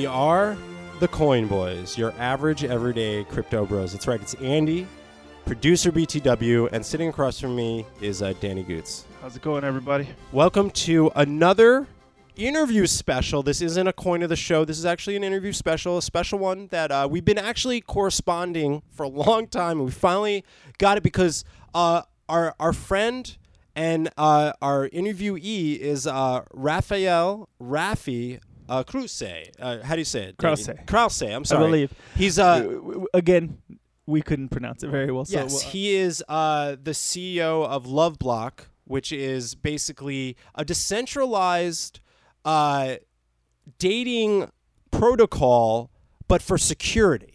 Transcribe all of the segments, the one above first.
We are the Coin Boys, your average everyday crypto bros. That's right. It's Andy, producer BTW, and sitting across from me is uh, Danny Goots. How's it going, everybody? Welcome to another interview special. This isn't a coin of the show. This is actually an interview special, a special one that uh, we've been actually corresponding for a long time, and we finally got it because uh, our our friend and uh, our interviewee is uh, Raffael Rafi uh, Krause. Uh, how do you say it? Krause. Krause. I'm sorry. I believe. he's Uh, again, we couldn't pronounce it very well. So, yes, he is uh, the CEO of LoveBlock, which is basically a decentralized uh, dating protocol, but for security,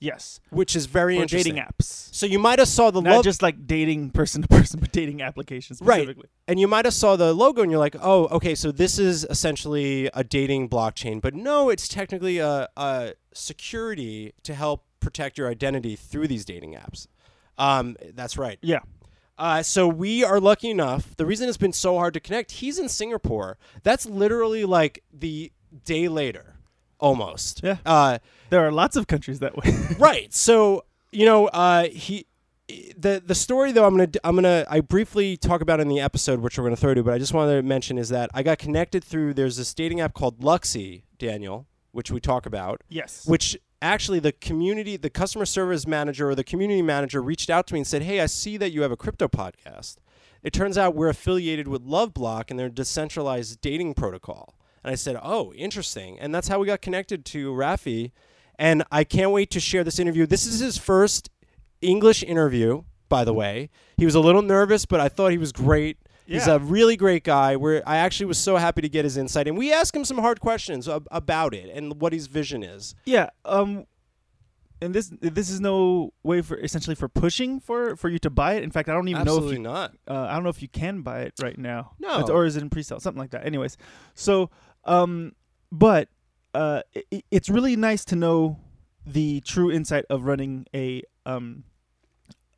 yes, which is very for interesting. dating apps, So you might have saw the not logo, just like dating person to person, but dating applications Right. and you might have saw the logo, and you're like, "Oh, okay, so this is essentially a dating blockchain." But no, it's technically a, a security to help protect your identity through these dating apps. Um, that's right. Yeah, Uh, so we are lucky enough. The reason it's been so hard to connect, he's in Singapore. That's literally like the day later, almost. Yeah. Uh, there are lots of countries that way. right. So you know, uh, he. The the story though I'm gonna I'm gonna I briefly talk about in the episode which we're gonna throw to but I just wanted to mention is that I got connected through there's this dating app called Luxy Daniel which we talk about yes, which actually the community the customer service manager or the community manager reached out to me and said hey i see that you have a crypto podcast it turns out we're affiliated with loveblock and their decentralized dating protocol and i said oh interesting and that's how we got connected to rafi and i can't wait to share this interview this is his first english interview by the way he was a little nervous but i thought he was great He's a really great guy. Where I actually was so happy to get his insight, and we asked him some hard questions ab- about it and what his vision is. yeah. Um, and this this is no way for essentially for pushing for for you to buy it. In fact, I don't even know if you not. uh, I don't know if you can buy it right now. No. It's- or is it in pre-sale? Something like that. Anyways, so um, but uh, i it's really nice to know the true insight of running a um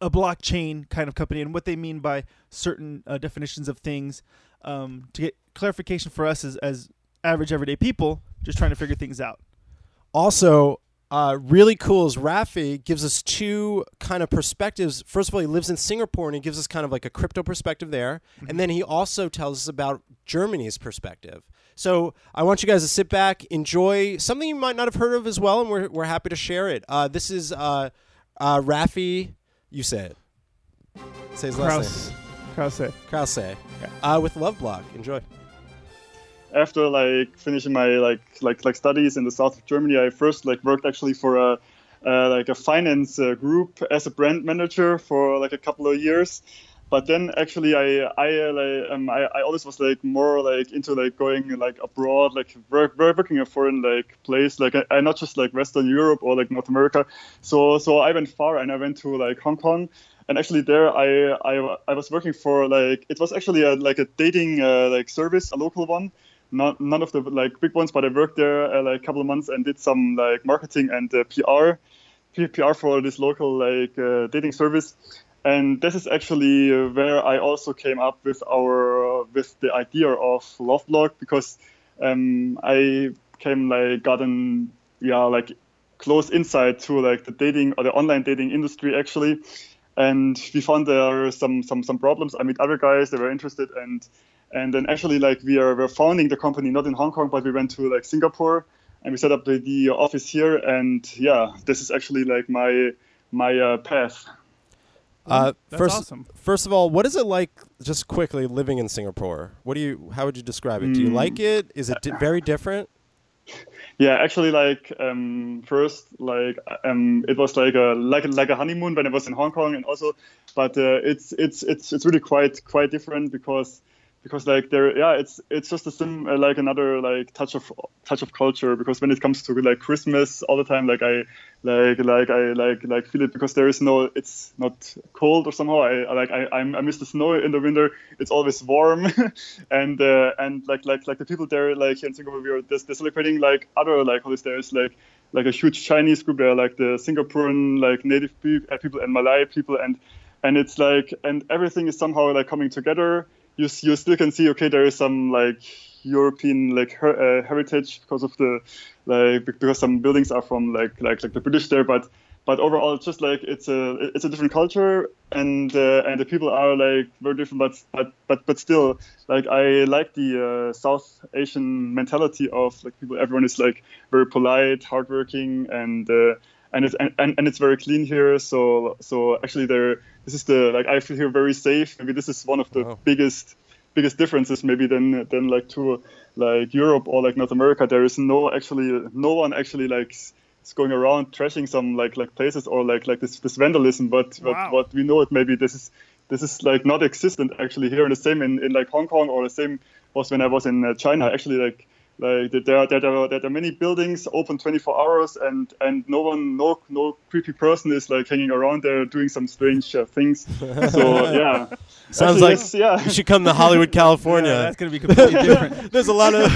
a blockchain kind of company and what they mean by certain uh, definitions of things um, to get clarification for us as, as average everyday people just trying to figure things out. Also, uh, really cool is Rafi gives us two kind of perspectives. First of all, he lives in Singapore and he gives us kind of like a crypto perspective there. And then he also tells us about Germany's perspective. So I want you guys to sit back, enjoy something you might not have heard of as well, and we're, we're happy to share it. Uh, this is uh, uh, Rafi, you say it. Say his last Krause. name. Krause. Krause. Uh, with Love Block. Enjoy. after like finishing my like like like studies in the south of Germany, I first like worked actually for a uh, like a finance uh, group as a brand manager for like a couple of years. But then actually I I uh, like, um, I, I always was like more like into like going like abroad like work, work, working in a foreign like place like I, I not just like Western Europe or like North America. So so I went far and I went to like Hong Kong. And actually there I, I I was working for like it was actually a like a dating uh, like service a local one. Not none of the like big ones but I worked there uh, like a couple of months and did some like marketing and uh, PR PR for this local like uh, dating service and this is actually uh, where I also came up with our uh, with the idea of LoveBlock because um, I came like gotten yeah like close insight to like the dating or the online dating industry actually. And we found there are some some some problems. I meet other guys that were interested. And and then actually like we are we're founding the company not in hong kong but we went to like singapore. And we set up the, the office here. And yeah this is actually like my my uh, path Uh, That's first, awesome. first of all, what is it like, just quickly, living in Singapore? What do you? How would you describe it? Do you Mm. like it? Is it di- very different? Yeah, actually, like um, first, like um, it was like a like a, like a honeymoon when I was in Hong Kong, and also, but uh, it's it's it's it's really quite quite different because because like there yeah it's it's just a sim uh, like another like touch of touch of culture. Because when it comes to like Christmas all the time like I like like I like like feel it. Because there is no it's not cold or somehow. I I like I I'm, miss the snow in the winter. It's always warm. And uh, and like like like the people there like here in Singapore we are they're, they're celebrating like other like holidays there's like like a huge Chinese group there like the Singaporean like native uh, people and Malay people. And and it's like and everything is somehow like coming together you, you still can see okay there is some like European like her, uh, heritage because of the like because some buildings are from like like like the British there, but but overall just like it's a it's a different culture and uh, and the people are like very different but but but but still like I like the uh, South Asian mentality of like people everyone is like very polite hardworking and uh, and it's and, and it's very clean here. So so actually there this is the like I feel here very safe maybe this is one of the Wow. biggest biggest differences maybe than than like to like Europe or like North America there is no actually no one actually like is going around trashing some like like places or like like this this vandalism but Wow. but what we know it maybe this is this is like not existent actually here and the same in, in like Hong Kong or the same was when I was in uh, China actually like like there are, there, are, there are many buildings open 24 hours and and no one no no creepy person is like hanging around there doing some strange uh, things so yeah Sounds Actually, like yes, yeah you should come to Hollywood, California. Yeah, that's gonna be completely different. There's a lot of.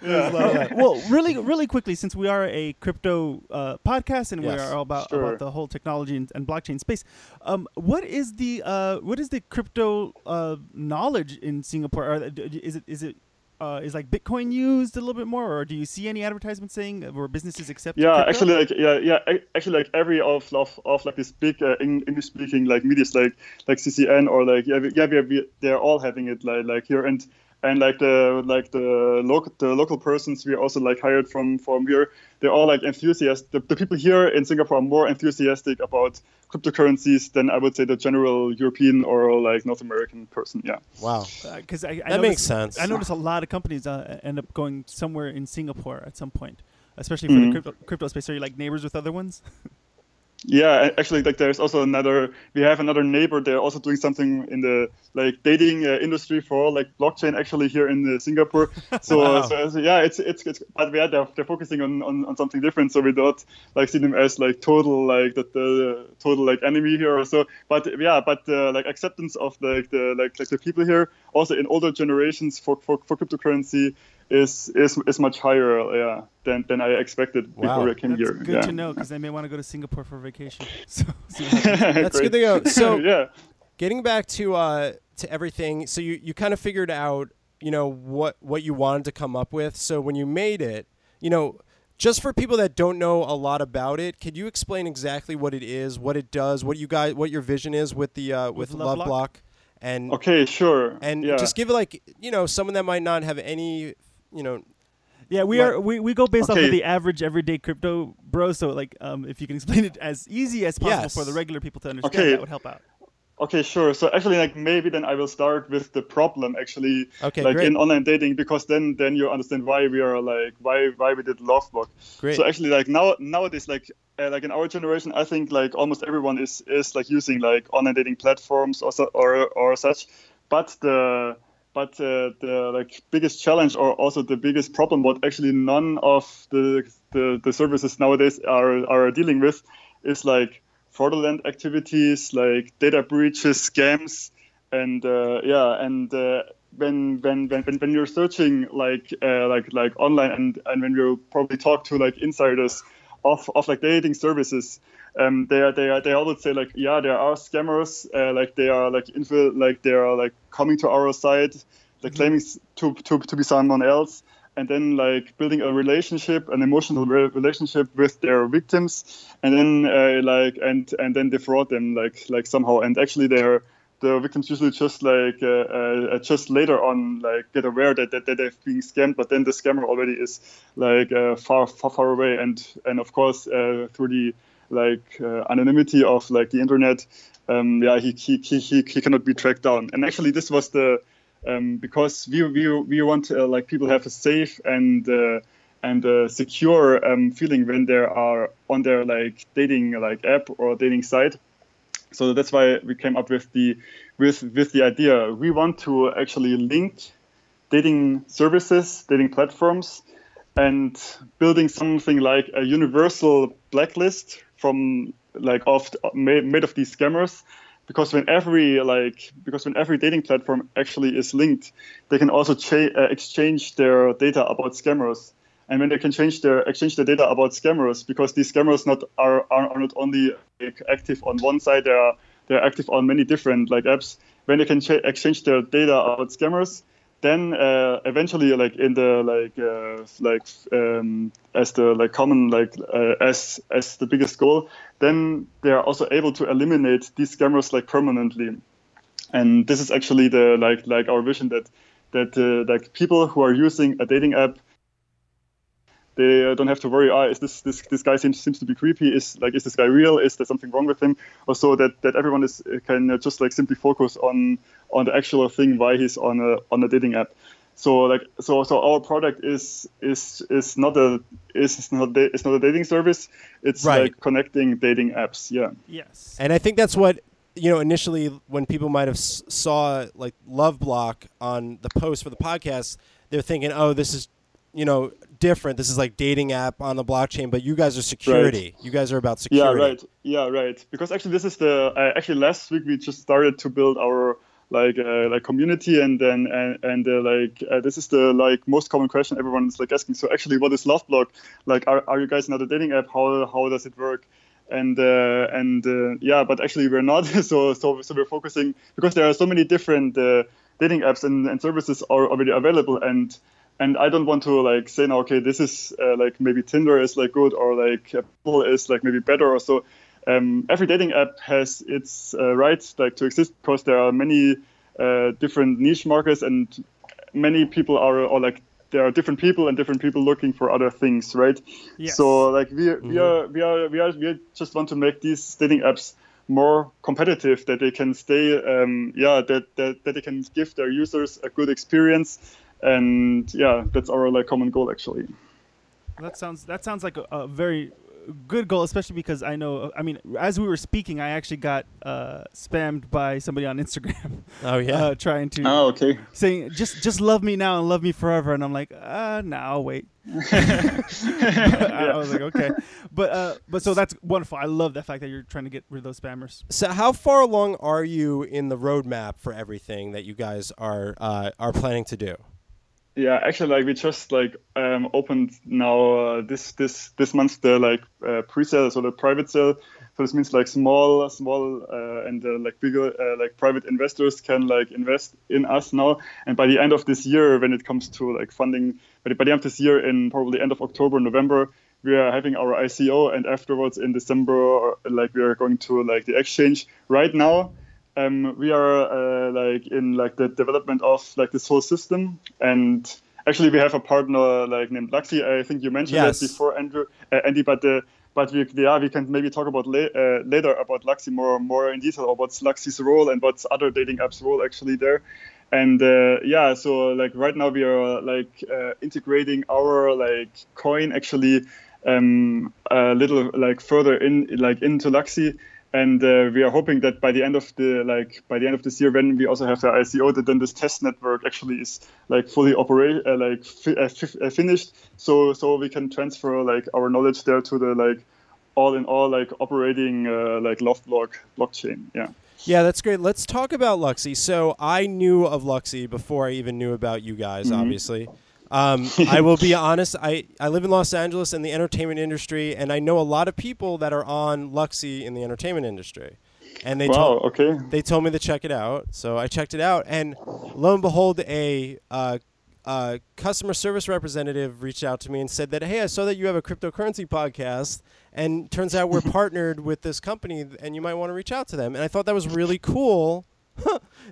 there's a lot of well, really, really quickly, since we are a crypto uh, podcast and we are all about Sure. about the whole technology and, and blockchain space, um, what is the uh, what is the crypto uh, knowledge in Singapore? Are, is it is it uh, is like Bitcoin used a little bit more, or do you see any advertisements saying where businesses accept? Yeah, crypto? actually, like yeah, yeah, actually, like every of of, of like this big uh, English speaking like medias like like CCN or like yeah, we- yeah, we, we, they're all having it like like here and and like the like the local the local persons we also like hired from from here they're all like enthusiastic the, the people here in singapore are more enthusiastic about cryptocurrencies than i would say the general european or like north american person yeah Wow. because Uh, I, I That makes sense. I notice a lot of companies uh, end up going somewhere in Singapore at some point, especially for Mhm. the crypto, crypto space. Are you like neighbors with other ones? Yeah, actually, like there's also another. We have another neighbor. They're also doing something in the like dating uh, industry for like blockchain. Actually, here in uh, Singapore. So, Wow. so, so, yeah, it's it's it's. But yeah, they're, they're focusing on, on, on something different. So we don't like see them as like total like the, the total like enemy here or so. But yeah, but uh, like acceptance of like the like like the people here also in older generations for for, for cryptocurrency is is is much higher. Yeah, than than I expected Wow. before I came That's here. good yeah. to know because they may want to go to Singapore for vacation. So, see what happens. That's good to go. So- yeah. Getting back to uh, to everything, so you, you kind of figured out, you know, what what you wanted to come up with. So when you made it, you know, just for people that don't know a lot about it, could you explain exactly what it is, what it does, what you guys, what your vision is with the uh, with, With Love Loveblock? Block, and Okay, sure. and yeah. just give it like you know someone that might not have any, you know, yeah, we Right. are we, we go based off of the average everyday crypto bro. So like, um, if you can explain it as easy as possible Yes. for the regular people to understand, Okay. that would help out. Okay, sure. So actually, like maybe then I will start with the problem actually, Okay, like great. in online dating, because then then you understand why we are like why why we did Loveblock. great. So actually, like now nowadays, like uh, like in our generation, I think like almost everyone is is like using like online dating platforms or so, or or such. But the but uh, the like biggest challenge or also the biggest problem what actually none of the the, the services nowadays are are dealing with is like fraudulent activities like data breaches scams and uh, yeah and uh, when, when when when you're searching like uh, like like online and and when you probably talk to like insiders of, of like dating services um, they are they are they would say like yeah there are scammers uh, like they are like infil- like they are like coming to our site like claiming to, to to be someone else and then like building a relationship an emotional re- relationship with their victims and then uh, like and and then defraud them like like somehow. And actually they're the victims usually just like uh, uh, just later on like get aware that, that, that they're being scammed but then the scammer already is like uh, far far far away. And and of course uh, through the like uh, anonymity of like the internet um, yeah he, he, he, he cannot be tracked down. And actually this was the um, because we, we, we want uh, like people have a safe and uh, and secure um, feeling when they are on their like dating like app or dating site. So that's why we came up with the with with the idea. We want to actually link dating services dating platforms and building something like a universal blacklist from like of made, of these scammers because when every like because when every dating platform actually is linked they can also cha- uh, exchange their data about scammers. And when they can change their exchange their data about scammers because these scammers not are, are, are not only like, active on one side they are they're active on many different like apps when they can cha- exchange their data about scammers then uh, eventually like in the like uh, like um, as the like common like uh, as as the biggest goal then they are also able to eliminate these scammers like permanently. And this is actually the like like our vision that that uh, like people who are using a dating app they uh, don't have to worry. Ah, is this this this guy seems seems to be creepy? Is like is this guy real? Is there something wrong with him? Or so that that everyone is uh, can just like simply focus on on the actual thing why he's on a on a dating app. So like so so our product is is is not a is not a, it's not a dating service. It's Right. like connecting dating apps. Yeah. Yes. And I think that's what you know initially when people might have s- saw like Love Block on the post for the podcast, they're thinking, "Oh, this is you know different. This is like dating app on the blockchain." But you guys are security. You guys are about security. Yeah, right. Yeah, right. Because actually, this is the uh, actually last week we just started to build our like uh, like community, and then and, and uh, like uh, this is the like most common question everyone is like asking. So actually, what is LoveBlock? Like, are, are you guys not a dating app? How how does it work? And uh, and uh, yeah, but actually we're not. so so so we're focusing because there are so many different uh, dating apps and, and services are already available and and I don't want to like say now, okay, this is uh, like maybe Tinder is like good or like Apple is like maybe better or so. Um, every dating app has its uh, right like to exist because there are many uh, different niche markets and many people are or like there are different people and different people looking for other things, right? Yes. So like we we are we are we are we just want to make these dating apps more competitive that they can stay um, yeah that, that that they can give their users a good experience and yeah that's our like common goal actually That sounds that sounds like a, a very good goal, especially because I know. I mean, as we were speaking, I actually got uh, spammed by somebody on Instagram Oh yeah. uh, trying to oh okay saying just just love me now and love me forever, and I'm like, uh, no, I'll wait. I was like, okay, but uh, but so that's wonderful. I love the fact that you're trying to get rid of those spammers. so how far along are you in the roadmap for everything that you guys are uh, are planning to do? Yeah actually like we just like um, opened now uh, this this this month the like uh, pre-sale so the private sale. So this means like small small uh, and uh, like bigger uh, like private investors can like invest in us now. And by the end of this year when it comes to like funding by the, by the end of this year in probably end of october november we are having our ico and afterwards in december like we are going to like the exchange. Right now um, we are uh, like in like the development of like this whole system and actually we have a partner like named Luxy. I think you mentioned Yes. that before, Andrew, uh, Andy, but uh, but we yeah we can maybe talk about la- uh, later about Luxy more more in detail or what's Luxy's role and what's other dating apps role actually there. And uh, yeah, so like right now we are like uh, integrating our like coin actually um, a little like further in like into Luxy and uh, we are hoping that by the end of the like by the end of this year when we also have the ICO that then this test network actually is like fully operate uh, like fi- uh, fi- uh, finished so so we can transfer like our knowledge there to the like all in all like operating uh, like LoveBlock blockchain yeah Yeah, that's great. Let's talk about Luxy. So I knew of Luxy before I even knew about you guys. Mm-hmm. Obviously, um, I will be honest. I, I live in Los Angeles in the entertainment industry, and I know a lot of people that are on Luxy in the entertainment industry. And they wow told okay they told me to check it out, so I checked it out, and lo and behold, a uh, uh, customer service representative reached out to me and said that, "Hey, I saw that you have a cryptocurrency podcast, and turns out we're partnered with this company, and you might want to reach out to them." And I thought that was really cool.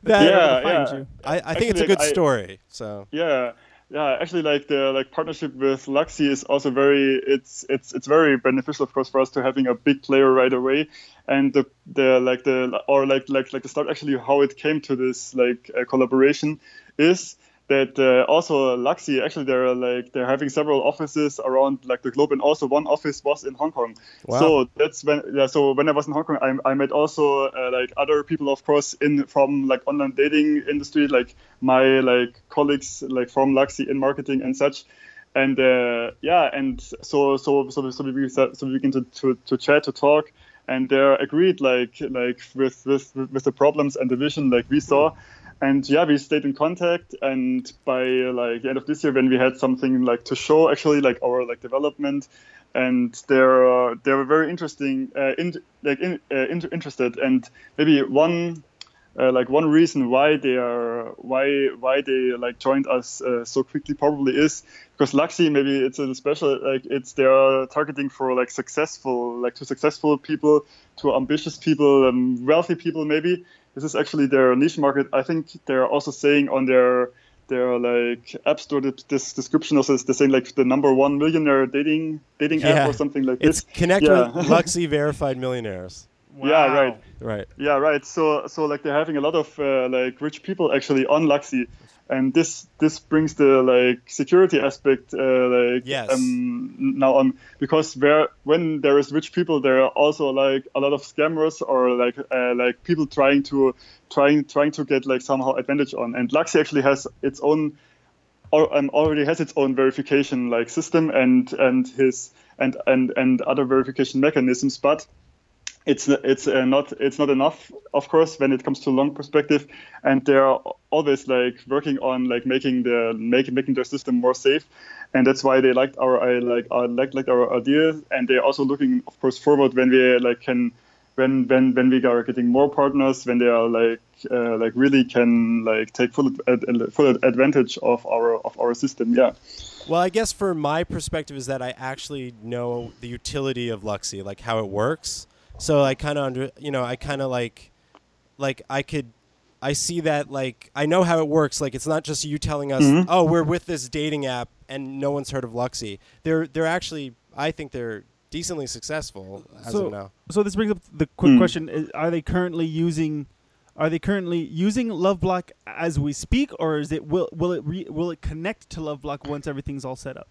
that Yeah, find yeah. I, I think it's a good I- story. So yeah yeah actually like the like partnership with Luxy is also very it's it's it's very beneficial of course for us to having a big player right away. And the the like the or like like like the start actually how it came to this like uh, collaboration is that uh, also Luxy actually they're like they're having several offices around like the globe and also one office was in Hong Kong. Wow. so that's when yeah so when I was in Hong Kong I, I met also uh, like other people of course in from like online dating industry like my like colleagues like from Luxy in marketing and such. And uh, yeah and so so so so we so we begin to, to, to chat to talk and they agreed like like with, with with the problems and the vision like we saw and yeah we stayed in contact and by like the end of this year when we had something like to show actually like our like development and they're uh, they were very interesting uh, in like in, uh, in, interested. And maybe one uh, like one reason why they are why why they like joined us uh, so quickly probably is because Luxy maybe it's a special like it's they are targeting for like successful like to successful people to ambitious people um, wealthy people maybe this is actually their niche market I think they're also saying on their their like app store this description also is the saying like the number one millionaire dating dating Yeah. app or something like It's this connect Yeah. with Luxy verified millionaires. Yeah, right. Right. Yeah, right. So, so like they're having a lot of uh, like rich people actually on Luxy, and this this brings the like security aspect uh, like Yes. um, now on because where when there is rich people, there are also like a lot of scammers or like uh, like people trying to trying trying to get like somehow advantage on. And Luxy actually has its own or, um, already has its own verification like system and and his and and and other verification mechanisms, but it's it's uh, not it's not enough of course when it comes to long perspective. And they're always like working on like making the make, making their system more safe. And that's why they liked our I like uh, like liked our idea and they're also looking of course forward when we like can when when when we are getting more partners when they are like uh, like really can like take full ad- full advantage of our of our system. Yeah. Well, I guess for my perspective is that I actually know the utility of Luxy, like how it works. So I kind of under, you know, I kind of like, like I could, I see that like I know how it works. Like it's not just you telling us, Mhm. oh, we're with this dating app and no one's heard of Luxy. They're they're actually, I think they're decently successful as So- of now. So this brings up the quick Hmm. question: Are they currently using? Are they currently using LoveBlock as we speak, or is it will will it re, will it connect to LoveBlock once everything's all set up?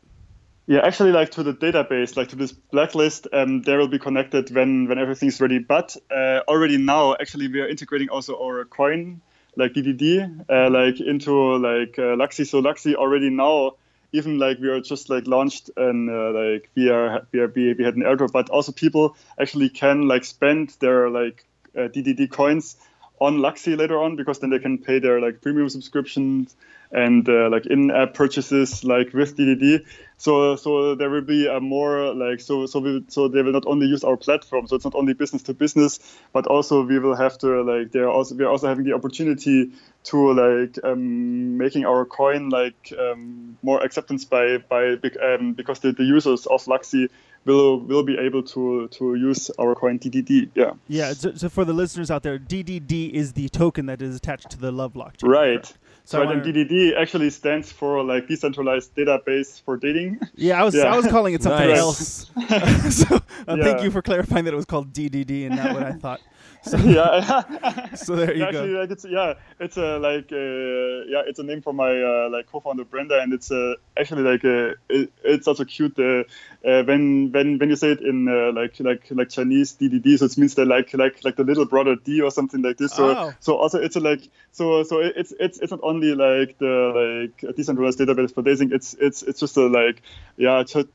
Yeah, actually, like to the database, like to this blacklist, um, they will be connected when when everything's ready. But uh, already now, actually, we are integrating also our coin, like DDD, uh, like into like uh, Luxy. So Luxy already now, even like we are just like launched and uh, like we are we are we, had an airdrop, but also people actually can like spend their like uh, DDD coins on Luxy later on because then they can pay their like premium subscriptions and uh, like in-app purchases like with DDD. So so there will be a more like so so we, so they will not only use our platform. So it's not only business to business, but also we will have to like they're also we're also having the opportunity to like um, making our coin like um, more acceptance by by um, because the, the users of Luxy will will be able to to use our coin DDD. Yeah. Yeah. So, so for the listeners out there, DDD is the token that is attached to the LoveBlock. chain, Right. correct? So, I and wanna- DDD actually stands for like decentralized database for dating. Yeah, I was Yeah. I was calling it something Nice. else. so uh, thank you for clarifying that it was called DDD and not what I thought. So, yeah. so there you actually, go. like it's yeah, it's a like uh, yeah, it's a name for my uh, like co-founder Brenda, and it's uh, actually like uh, it, it's also cute uh, uh, when when when you say it in uh, like like like Chinese DDD, so it means that like like like the little brother D or something like this. So Oh. so also it's a like so so it's it's it's not only like the like a decentralized database for dating. It's it's it's just a like yeah, ch-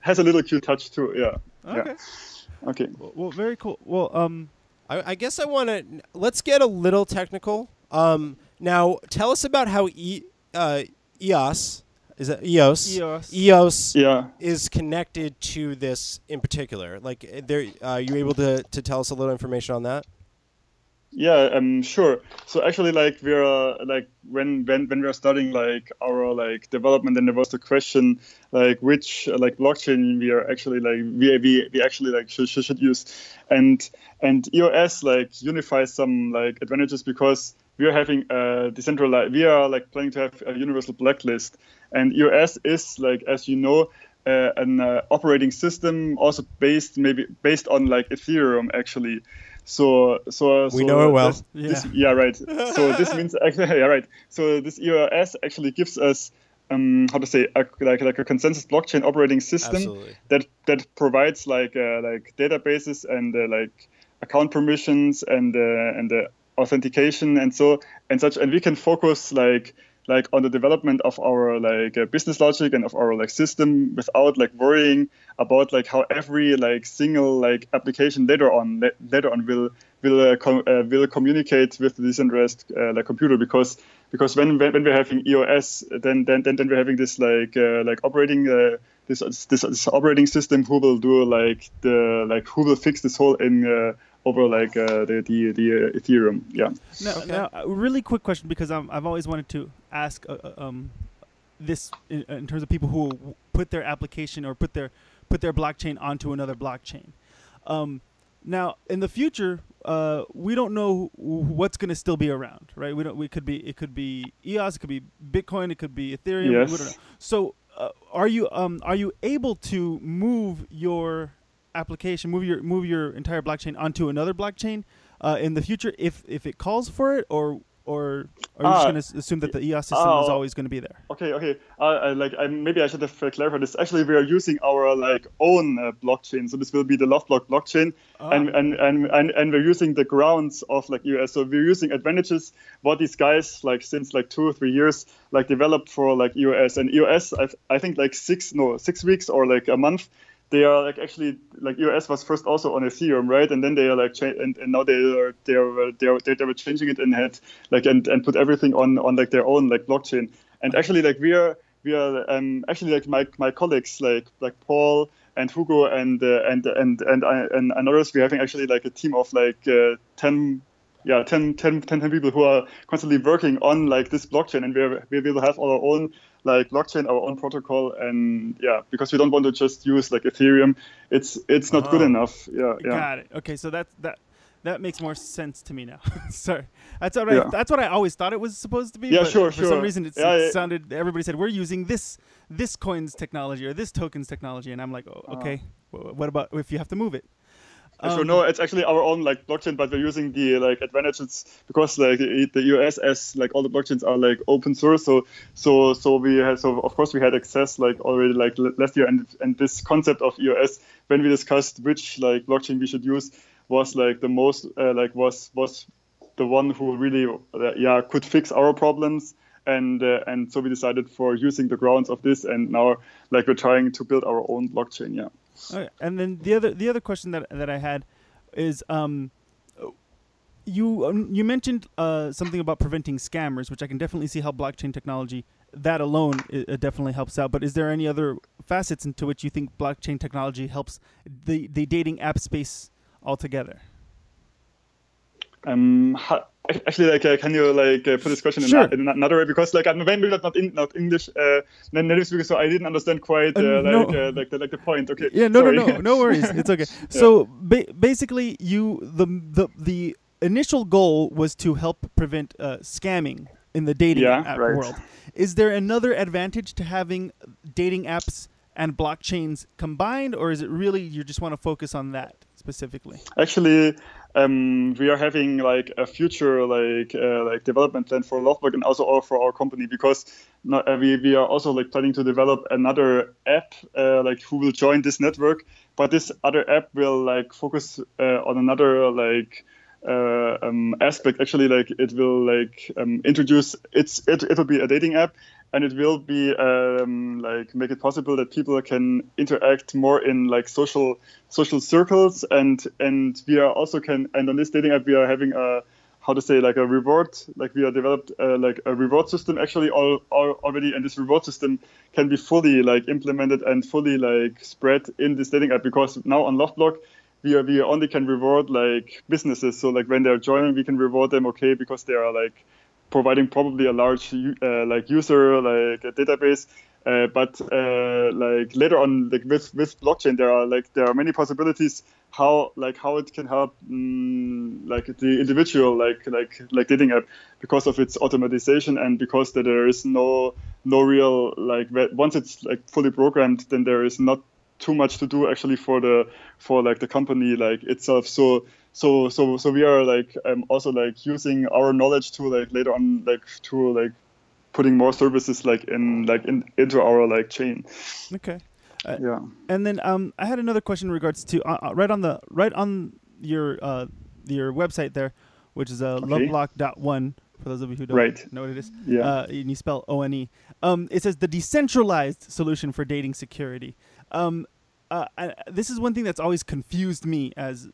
has a little cute touch too. Yeah. Okay. Yeah. Okay. Well, well, very cool. Well, um, I, I guess I want to let's get a little technical. Um, now tell us about how e, uh, EOS is it EOS EOS. EOS Yeah. is connected to this in particular. Like, uh, there, uh, you able to to tell us a little information on that? Yeah, um, sure. So actually, like we're uh, like when when when we are starting like our like development, and there was the question like which uh, like blockchain we are actually like we we, we actually like should, should should use, and and EOS like unifies some like advantages because we are having a decentralized. We are like planning to have a universal blacklist, and EOS is like as you know. Uh, an uh, operating system also based maybe based on like Ethereum actually, so so We so know it well. this- this- yeah, right. So this means actually, yeah, right. So this EOS actually gives us um, how to say a, like like a consensus blockchain operating system Absolutely. that that provides like uh, like databases and uh, like account permissions and uh, and uh, authentication and so and such, and we can focus like like on the development of our like uh, business logic and of our like system without like worrying about like how every like single like application later on la- later on will will uh, com- uh, will communicate with the decentralized uh, like computer because because when when, when we're having EOS then then then, then we're having this like uh, like operating uh, this, this this operating system who will do like the like who will fix this whole in over like uh, the the, the uh, Ethereum. Yeah. Now, Okay. now, really quick question because I'm, I've always wanted to ask uh, uh, um, this in, in terms of people who put their application or put their put their blockchain onto another blockchain. Um, now, in the future, uh, we don't know what's going to still be around, right? We don't. We could be. It could be EOS. It could be Bitcoin. It could be Ethereum. We Yes. don't know. So, uh, are you um, are you able to move your application, move your move your entire blockchain onto another blockchain uh, in the future if if it calls for it, or or are you Ah, just going to assume that the EOS system is oh. always going to be there? Okay, okay. Uh, I, like, I, maybe I should have uh, clarified this. Actually, we are using our like own uh, blockchain, so this will be the LoveBlock blockchain, and, and, and and and we're using the grounds of like EOS. So we're using advantages what these guys like since like two or three years like developed for like EOS and EOS. I, I think like six no six weeks or like a month. They are like actually like EOS was first also on Ethereum, right? And then they are like cha- and, and now they are they are they are they, were changing it and had like and, and put everything on on like their own like blockchain. And actually like we are we are um, actually like my my colleagues like like Paul and Hugo and uh, and and and I- and and others. We're having actually like a team of like uh, ten. Yeah, 10, 10, 10, 10 people who are constantly working on like this blockchain, and we're, we will have our own like blockchain, our own protocol, and yeah, because we don't want to just use like Ethereum, it's it's not good Oh. enough. Yeah, yeah. Got it. Okay, so that that. That makes more sense to me now. Sorry, that's what I. Yeah. That's what I always thought it was supposed to be. Yeah, but sure, For some reason, it, Yeah, it sounded. Everybody said we're using this this coin's technology or this token's technology, and I'm like, oh, oh. okay. wh- What about if you have to move it? So Um, no, it's actually our own like blockchain, but we're using the like advantages because like the EOS as like all the blockchains are like open source. So so so we had so of course we had access like already like l- last year, and and this concept of EOS when we discussed which like blockchain we should use was like the most uh, like was was the one who really uh, yeah could fix our problems. And uh, and so we decided for using the grounds of this, and now like we're trying to build our own blockchain. Yeah. Okay. And then the other the other question that that I had is um you um, you mentioned uh, something about preventing scammers, which I can definitely see how blockchain technology that alone uh, definitely helps out. But is there any other facets into which you think blockchain technology helps the the dating app space altogether? Um, actually, like, uh, can you like uh, put this question Sure. in, in another way? Because like I'm maybe not not, in, not English, uh, native speaker, so I didn't understand quite uh, Uh, no. like uh, like the like the point. Okay. Yeah, no, sorry. no, no, no worries. It's okay. So ba- basically, you the the the initial goal was to help prevent uh, scamming in the dating Yeah, app right. world. Is there another advantage to having dating apps and blockchains combined, or is it really you just want to focus on that specifically? Actually, um, we are having like a future like uh, like development plan for LoveBlock and also for our company because no, uh, we, we are also like planning to develop another app uh, like who will join this network, but this other app will like focus uh, on another like uh, um, aspect. Actually, like it will like um, introduce it's it, it will be a dating app and it will be um, like make it possible that people can interact more in like social social circles. And and we are also can and on this dating app we are having a how to say like a reward like we are developed uh, like a reward system. Actually all, all already and this reward system can be fully like implemented and fully like spread in this dating app. Because now on Loveblock we are, we only can reward like businesses. So like when they're joining we can reward them okay because they are like providing probably a large uh, like user like a database uh, but uh, like later on like with with blockchain there are like there are many possibilities how like how it can help mm, like the individual like like like dating app because of its automatization and because that there is no no real like once it's like fully programmed then there is not too much to do actually for the for like the company like itself. So so so so we are like um, also like using our knowledge to like later on like to like putting more services like in like in into our like chain Okay. yeah And then um, I had another question in regards to uh, uh, right on the right on your uh, your website there, which is a uh, Okay. loveblock.one for those of you who don't Right. know what it is. Yeah. Uh, and you spell O N E. Um, it says the decentralized solution for dating security. Um, uh, I, this is one thing that's always confused me as uh,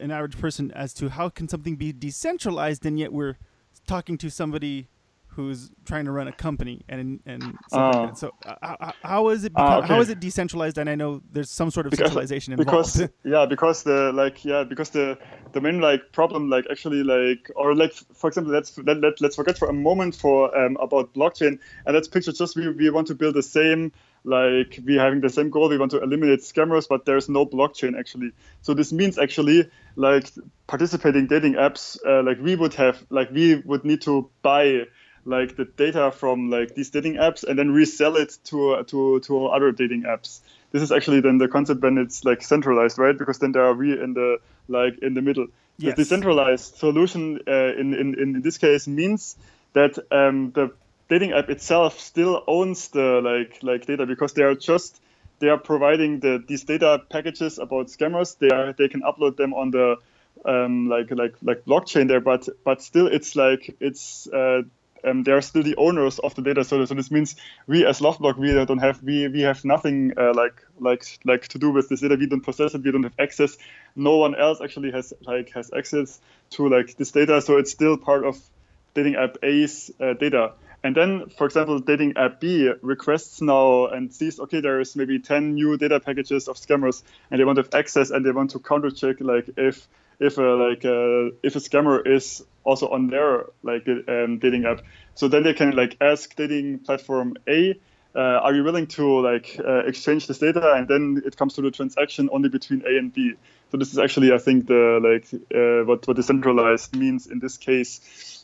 an average person as to how can something be decentralized and yet we're talking to somebody who's trying to run a company and and stuff Ah. like. So uh, how, how is it? Ah, become- How okay. is it decentralized? And I know there's some sort of Because- centralization involved. because yeah because the like yeah because the the main like problem like actually like or like for example let's let, let, let's forget for a moment for um, about blockchain and let's picture just we, we want to build the same like we having the same goal we want to eliminate scammers but there's no blockchain actually. So this means actually like participating dating apps uh, like we would have like we would need to buy like the data from like these dating apps and then resell it to to to other dating apps. This is actually then the concept when it's like centralized right? Because then there are we in the like in the middle. Yes. the decentralized solution uh, in, in in this case means that um, the dating app itself still owns the like like data because they are just they are providing the these data packages about scammers they are they can upload them on the um, like like like blockchain there but but still it's like it's uh, um, they are still the owners of the data. So, so this means we as LoveBlock we don't have we we have nothing uh, like like like to do with this data. We don't possess it. We don't have access. No one else actually has like has access to like this data. So it's still part of dating app A's uh, data. And then, for example, dating app B requests now and sees, okay, there is maybe 10 new data packages of scammers, and they want to have access and they want to counter check like if if a like uh, if a scammer is also on their like um, dating app. So then they can like ask dating platform A, uh, are you willing to like uh, exchange this data? And then it comes to the transaction only between A and B. So this is actually, I think, the like uh, what what decentralized means in this case.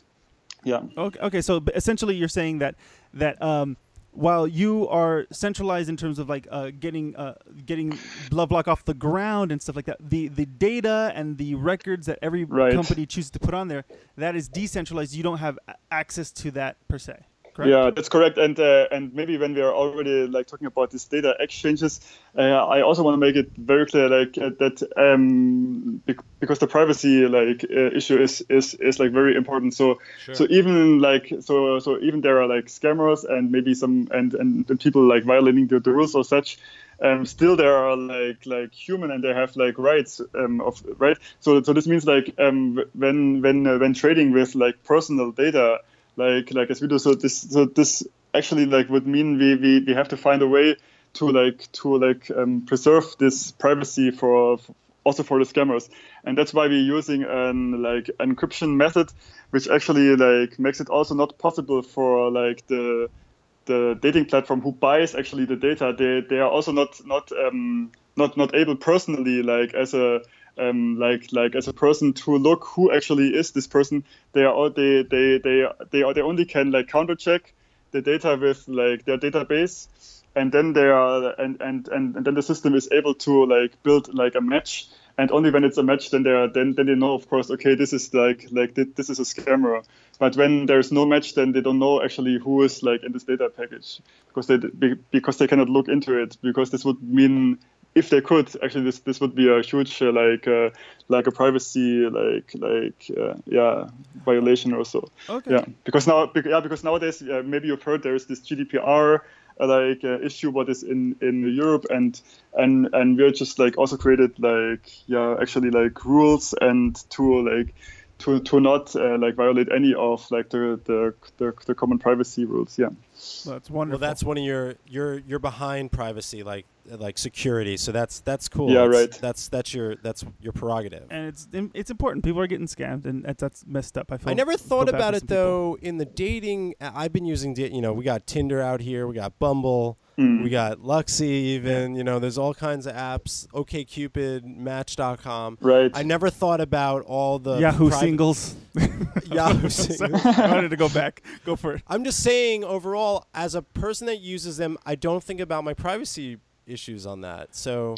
Yeah. Okay, okay. So essentially, you're saying that that um, while you are centralized in terms of like uh, getting uh, getting LoveBlock off the ground and stuff like that, the the data and the records that every Right. company chooses to put on there, that is decentralized. You don't have access to that per se. Correct? Yeah, that's correct. And uh, and maybe when we are already like talking about these data exchanges, uh, I also want to make it very clear like uh, that um, bec- because the privacy like uh, issue is, is is like very important. So so even like so so even there are like scammers and maybe some and and the people like violating the, the rules or such. Um, still, there are like like human and they have like rights um, of right. So so this means like um, when when uh, when trading with like personal data, like like as we do so this so this actually like would mean we, we, we have to find a way to like to like um, preserve this privacy for also for the scammers and that's why we're using an like encryption method which actually like makes it also not possible for like the the dating platform who buys actually the data. They they are also not not um not not able personally like as a um, like like as a person to look who actually is this person. They are all, they they they they are, they only can like counter check the data with like their database, and then they are and and and, and then the system is able to like build like a match. And only when it's a match, then they are then then they know of course okay this is like like this is a scammer. But when there's no match, then they don't know actually who is like in this data package because they because they cannot look into it because this would mean if they could actually this this would be a huge uh, like uh, like a privacy like like uh, yeah violation or so Okay. yeah because now yeah because nowadays uh, maybe you've heard there's this GDPR uh, like uh, issue what is in in Europe and and and we're just like also created like yeah actually like rules and to like to to not uh, like violate any of like the the, the the common privacy rules yeah Well, that's wonderful. Well, that's one of your you're you're behind privacy, like like security. So that's that's cool. Yeah, That's- right. That's that's your that's your prerogative. and it's it's important. People are getting scammed, and that's, that's messed up. I feel. I never thought about it some people. though. In the dating, I- I've been using, da- you know, we got Tinder out here, we got Bumble, Mm. we got Luxy, even. You know, there's all kinds of apps. OkCupid, Match.com. right I never thought about all the Yahoo private- singles. Yahoo singles. I wanted to go back. Go for it. I'm just saying, overall, as a person that uses them, I don't think about my privacy issues on that. So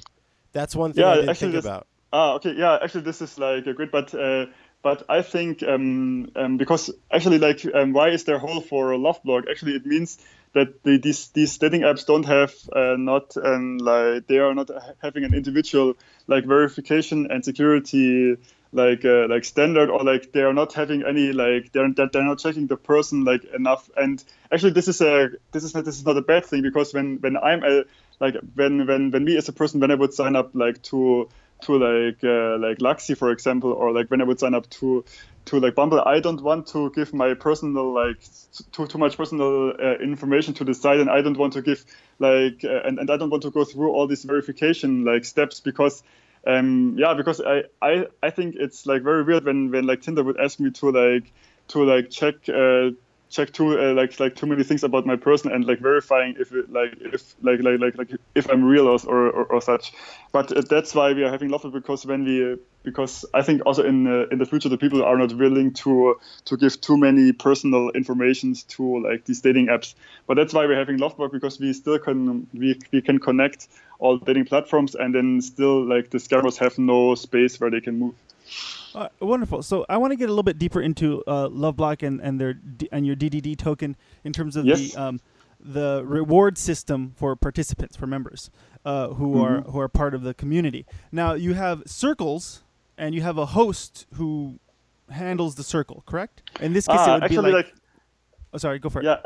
that's one thing Yeah, I didn't actually think this- about. Ah, okay, yeah. Actually, this is like a good, but uh, but I think um, um, because actually, like, um, why is there a hole for a LoveBlock? Actually, it means that the, these these dating apps don't have uh, not um, like they are not having an individual like verification and security like uh, like standard or like they are not having any like they're they're they're not checking the person like enough. And actually this is a this is not this is not a bad thing because when when I'm a like when when when me as a person when I would sign up like to to like uh, like Luxy, for example, or like when I would sign up to to like Bumble, I don't want to give my personal like too too much personal uh, information to the site, and I don't want to give like uh, and, and I don't want to go through all these verification like steps because um yeah because I I I think it's like very weird when when like Tinder would ask me to like to like check uh, check too uh, like like too many things about my person and like verifying if it, like if like like like like if I'm real or or, or such. But uh, that's why we are having Loveblock because when we uh, because I think also in uh, in the future the people are not willing to to give too many personal informations to like these dating apps. But that's why we're having Loveblock because we still can we we can connect all dating platforms and then still like the scammers have no space where they can move. Uh, wonderful. So I want to get a little bit deeper into uh, LoveBlock and and their and your DDD token in terms of Yes. the um, the reward system for participants for members uh, who Mm-hmm. are who are part of the community. Now you have circles and you have a host who handles the circle, correct? In this case, it Ah, would actually be like, like oh, sorry, go for it. yeah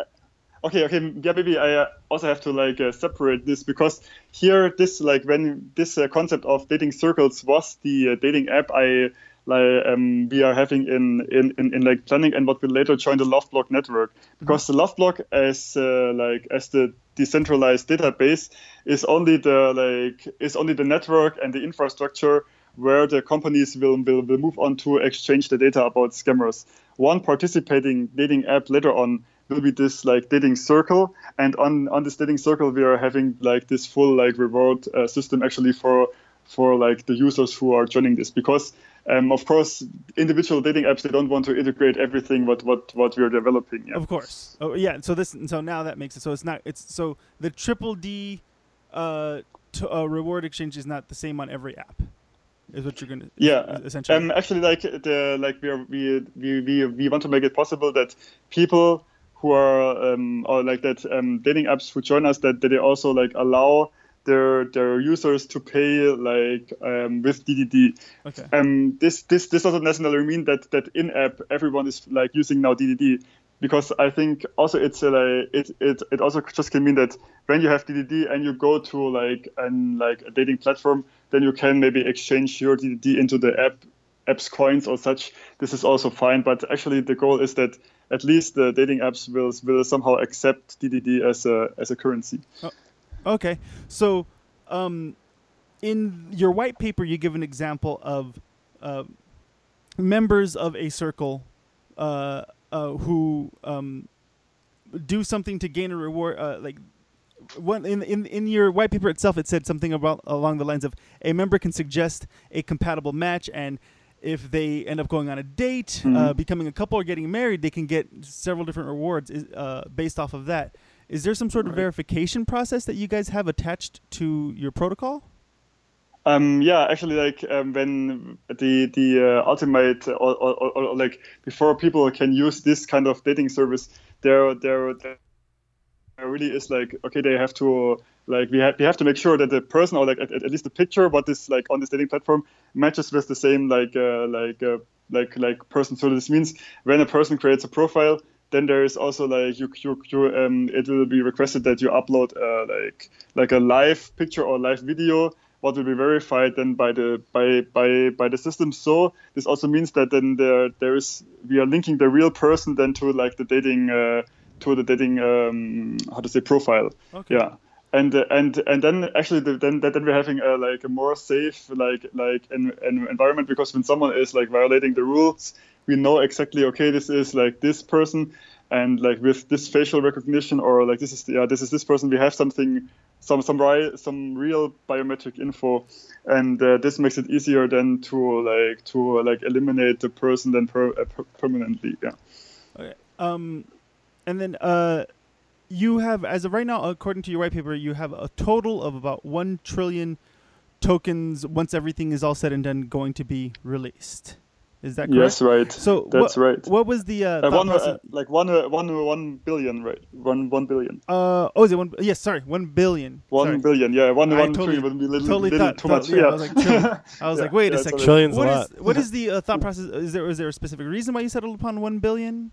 okay okay yeah maybe i uh, also have to like uh, separate this because here this like when this uh, concept of dating circles was the uh, dating app i like um, we are having in, in, in, in like planning and what will later join the loveblock network. Because the loveblock as uh, like as the decentralized database is only the like is only the network and the infrastructure where the companies will, will, will move on to exchange the data about scammers. One participating dating app later on will be this like dating circle and on on this dating circle we are having like this full like reward uh, system actually for for like the users who are joining this because um, of course individual dating apps they don't want to integrate everything what what what we are developing yeah. Of course. Oh yeah. So this. So now that makes it. So it's not. It's so the triple D, uh, to, uh, reward exchange is not the same on every app. Is what you're gonna. Yeah, Essentially. Um, actually, like the like we are we we we, we want to make it possible that people who are um, or like that um, dating apps who join us that, that they also like allow their their users to pay like um, with DDD. okay. Um, this this this doesn't necessarily mean that that in app everyone is like using now DDD. Because I think also it's a, like it, it it also just can mean that when you have DDD and you go to like an like a dating platform, then you can maybe exchange your DDD into the app apps coins or such. This is also fine, but actually the goal is that at least the dating apps will will somehow accept DDD as a as a currency. Okay. So, um, in your white paper, you give an example of uh, members of a circle uh, uh, who um, do something to gain a reward. Uh, like in, in in your white paper itself, it said something about along the lines of a member can suggest a compatible match and. If they end up going on a date, uh, Mhm. becoming a couple, or getting married, they can get several different rewards uh, based off of that. Is there some sort of verification process that you guys have attached to your protocol? Um, yeah, actually, like um, when the the uh, ultimate or, or, or, or like before people can use this kind of dating service, there there there really is like okay, they have to like we have we have to make sure that the person or like at, at least the picture what is like on this dating platform matches with the same like uh, like uh, like like person. So this means when a person creates a profile, then there is also like you you, you um it will be requested that you upload uh, like like a live picture or live video what will be verified then by the by by by the system so this also means that then there there is we are linking the real person then to like the dating uh, to the dating um, how to say profile Okay. yeah and uh, and and then actually the, then then we're having a, like a more safe like like an, an environment because when someone is like violating the rules we know exactly okay this is like this person and like with this facial recognition or like this is yeah this is this person we have something some some ri- some real biometric info and uh, this makes it easier then to like to like eliminate the person then per, uh, per- permanently yeah Okay. Um, and then uh, you have, as of right now, according to your white paper, you have a total of about one trillion tokens. Once everything is all said and done, going to be released. Is that correct? yes right So that's what, right What was the uh, uh, one, uh, like one, uh, one, one billion, right? One, one billion. Uh, oh, is it one? Yes, sorry, one billion. One Sorry. billion, yeah. One, I one totally- trillion would be a little, totally little thought- too thought- much. yeah, Yeah, I was like, trillion. I was Yeah, like, wait yeah, a second. Trillions a lot. is what is the uh, thought process? Is there is there a specific reason why you settled upon one billion,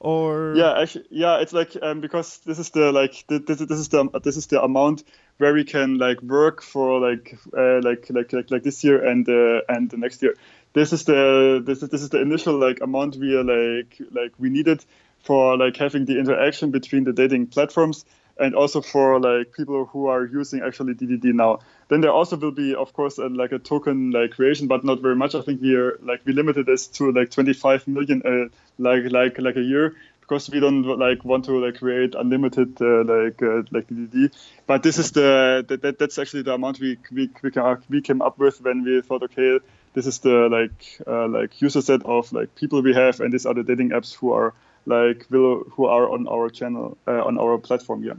or Yeah, actually, yeah, it's like um, because this is the like th- this, is- this is the this is the amount where we can like work for like uh, like, like like like this year and uh, and the next year. This is the this is this is the initial like amount we are like like we needed for like having the interaction between the dating platforms and also for like people who are using actually DDD now. Then there also will be, of course, uh, like a token like creation, but not very much. I think we are like we limited this to like 25 million, uh, like like like a year, because we don't like want to like create unlimited uh, like uh, like DDD. But this is the that, that that's actually the amount we we we we came up with when we thought, okay, this is the like uh, like user set of like people we have, and these are the dating apps who are like will who are on our channel uh, on our platform. Yeah.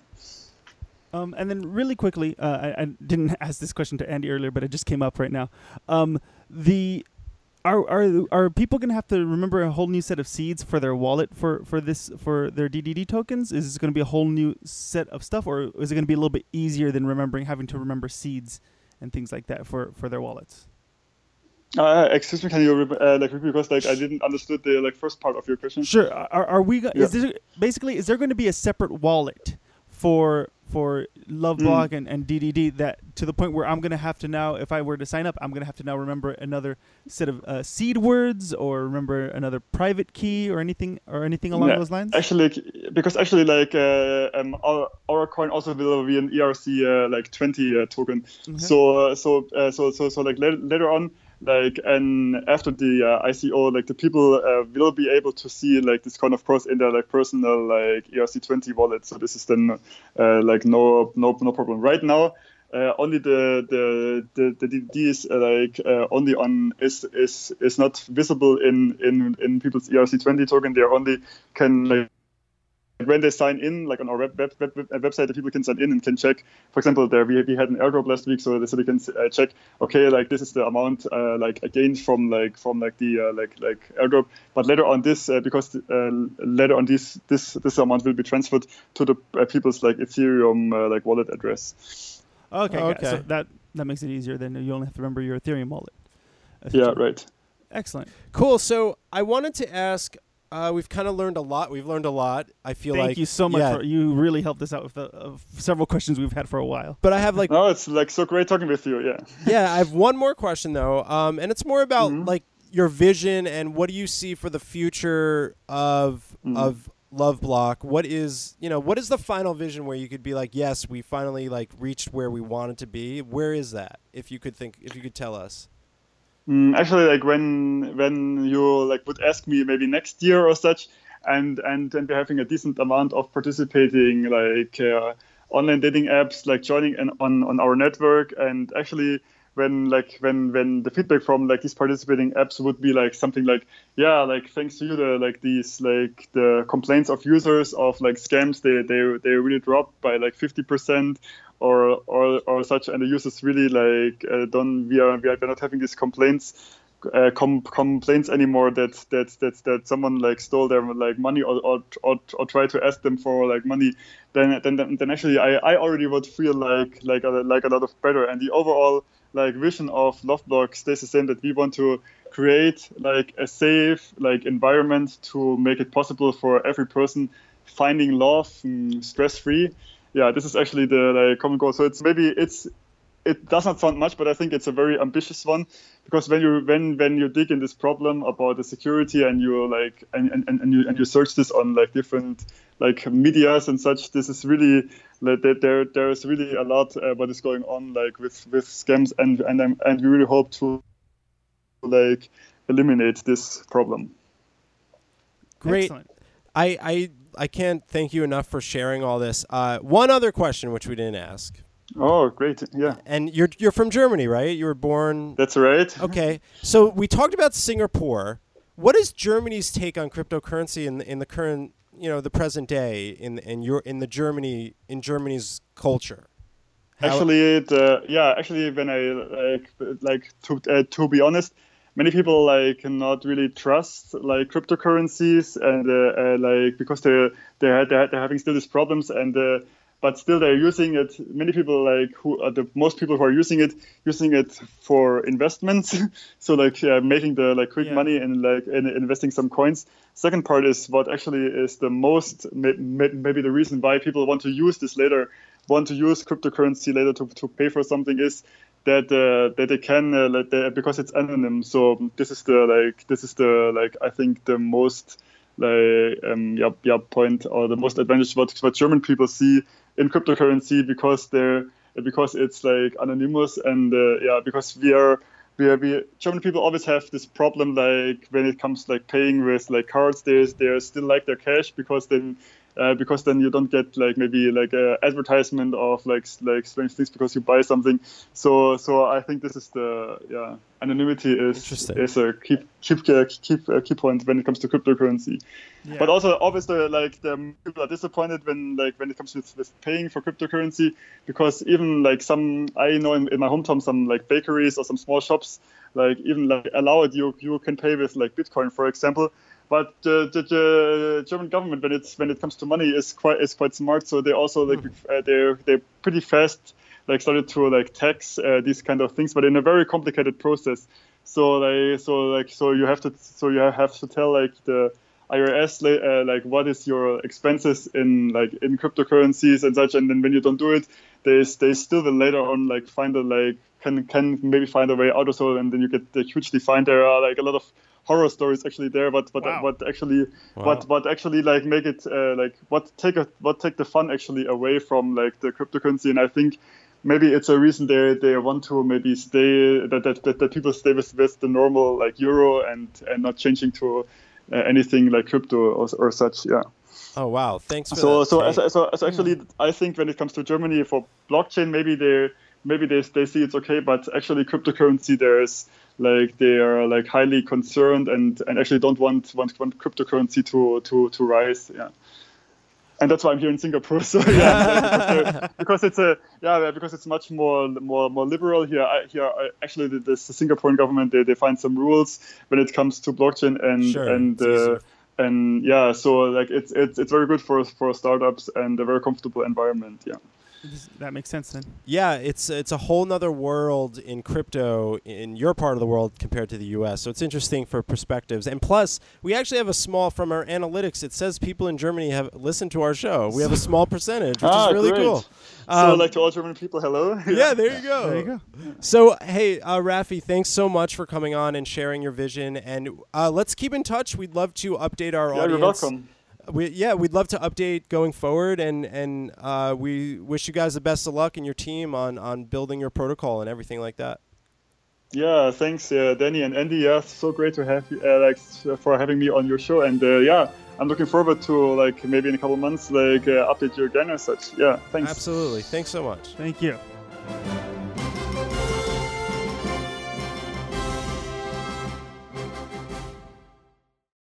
Um, and then really quickly, uh, I, I didn't ask this question to Andy earlier, but it just came up right now. Um, the are are are people gonna have to remember a whole new set of seeds for their wallet for for this for their DDD tokens? Is this gonna be a whole new set of stuff, or is it gonna be a little bit easier than remembering having to remember seeds and things like that for for their wallets? Uh, excuse me, can you uh, like repeat because like I didn't understood the like first part of your question. Sure. Are, are we? Go- Is there basically is there going to be a separate wallet for for LoveBlock and, and DDD that to the point where I'm going to have to now, if I were to sign up, I'm going to have to now remember another set of uh, seed words or remember another private key or anything or anything along Yeah, those lines. Actually, because actually, like uh, um, our, our coin also will be an ERC uh, like 20 uh, token. So uh, so uh, so so so like later, later on, like and after the uh, ICO, like the people uh, will be able to see like this kind of cross in their like personal like ERC 20 wallet. So this is then uh, like no no no problem. Right now. Uh, only the the the, the DD is uh, like uh, only on is is is not visible in in in people's ERC20 token. They only can like when they sign in, like on our web, web, web, web website, the people can sign in and can check. For example, there we, we had an airdrop last week, so, so they can uh, check. Okay, like this is the amount uh, like I gained from like from like the uh, like like airdrop. But later on this, uh, because uh, later on this this this amount will be transferred to the uh, people's like Ethereum uh, like wallet address. Okay, got it. so that that makes it easier. Then you only have to remember your Ethereum wallet. Yeah, right. Excellent. Cool. So I wanted to ask. Uh, we've kind of learned a lot. We've learned a lot. I feel like Thank like you so much. yeah. For, you really helped us out with the, uh, several questions we've had for a while. But I have like No, it's like so great talking with you. Yeah. yeah, I have one more question though, um, and it's more about Mhm. like your vision and what do you see for the future of Mhm. of LoveBlock? What is you know what is the final vision where you could be like, yes, we finally like reached where we wanted to be. Where is that? If you could think, if you could tell us. Mm, actually, like when when you like would ask me maybe next year or such, and and and we're having a decent amount of participating like uh, online dating apps like joining in, on on our network, and actually when like when when the feedback from like these participating apps would be like something like yeah like thanks to you the like these like the complaints of users of like scams they they they really dropped by like 50 percent or or or such and the users really like uh, don't we are we are not having these complaints uh, com- complaints anymore that that that that someone like stole their like money or or, or, or try to ask them for like money then then then, actually I, I already would feel like like a, like a lot of better and the overall like vision of LoveBlock stays the same that we want to create like a safe like environment to make it possible for every person finding love mm, stress free yeah this is actually the like common goal. So it's maybe it's it does not sound much but i think it's a very ambitious one because when you when when you dig in this problem about the security and you like and, and, and you and you search this on like different like medias and such this is really like there there there's really a lot uh, what is going on like with with scams and and um, and we really hope to like eliminate this problem Great. Excellent. I I I can't thank you enough for sharing all this. Uh, one other question which we didn't ask, oh great yeah and you're you're from Germany, right? You were born. that's right Okay, so we talked about Singapore. What is Germany's take on cryptocurrency in the, in the current, you know, the present day in in your in the Germany in Germany's culture? How- Actually, the yeah, actually, when I like like to uh, to be honest, many people like not really trust like cryptocurrencies and uh, uh, like because they're they're, they're having still these problems and uh, but still they're using it. Many people like who are the most people who are using it using it for investments. so like uh, making the like quick Yeah. money and like in, investing some coins. Second part is what actually is the most may, may, maybe the reason why people want to use this later, want to use cryptocurrency later to, to pay for something is that uh, that they can uh, like they, because it's anonymous. So this is the like this is the like I think the most like um, yeah, yeah point or the most advantage what what German people see in cryptocurrency because they're because it's like anonymous and uh, yeah because we are we are we German people always have this problem like when it comes like paying with like cards they they still like their cash because then uh, because then you don't get like maybe like a advertisement of like like strange things because you buy something. So so I think this is the yeah anonymity is Interesting. is a key keep keep uh, key point when it comes to cryptocurrency. Yeah. But also obviously like the people are disappointed when like when it comes with, with paying for cryptocurrency because even like some I know in, in my hometown some like bakeries or some small shops like even like allow it you you can pay with like Bitcoin for example. But the, the, the German government, when it's when it comes to money, is quite is quite smart. So they also like uh, they're they're pretty fast, like started to like tax uh, these kind of things, but in a very complicated process. So like so like so you have to so you have to tell like the IRS like, uh, like what is your expenses in like in cryptocurrencies and such, and then when you don't do it, they they still will later on like find a like can can maybe find a way out of so, and then you get uh, hugely fined. There are like a lot of horror stories actually there, but but Wow. what actually Wow. what what actually like make it uh, like what take a what take the fun actually away from like the cryptocurrency, and I think. Maybe it's a reason they, they want to maybe stay that, that, that, that people stay with, with the normal like euro and, and not changing to uh, anything like crypto or, or such. Yeah. Oh wow! Thanks for So that. so Kate. so, so, so actually, I think when it comes to Germany for blockchain, maybe they maybe they, they see it's okay, but actually cryptocurrency there's like they are like highly concerned and, and actually don't want want, want cryptocurrency to, to, to rise. Yeah. And that's why I'm here in Singapore. So yeah, because, because it's a yeah because it's much more more more liberal here. I, here I, actually the, the Singaporean government they, they find some rules when it comes to blockchain and Sure, and uh, and yeah so like it's it's it's very good for for startups and a very comfortable environment. Yeah. That makes sense then. Yeah, it's it's a whole nother world in crypto in your part of the world compared to the U.S. So it's interesting for perspectives. And plus, we actually have a small from our analytics. It says people in Germany have listened to our show. We have a small percentage, which Ah, is really great. cool. So Um, like to all German people, hello. yeah, there you go. There you go. So, hey, uh, Rafi, thanks so much for coming on and sharing your vision. And uh, let's keep in touch. We'd love to update our Yeah, audience. you're welcome. We, yeah, we'd love to update going forward, and and uh, we wish you guys the best of luck and your team on on building your protocol and everything like that. Yeah, thanks, uh, Danny and Andy. Yeah, so great to have you, uh, like s- for having me on your show. And uh, yeah, I'm looking forward to like maybe in a couple months like uh, update you again or such. Yeah, thanks. Absolutely. Thanks so much. Thank you.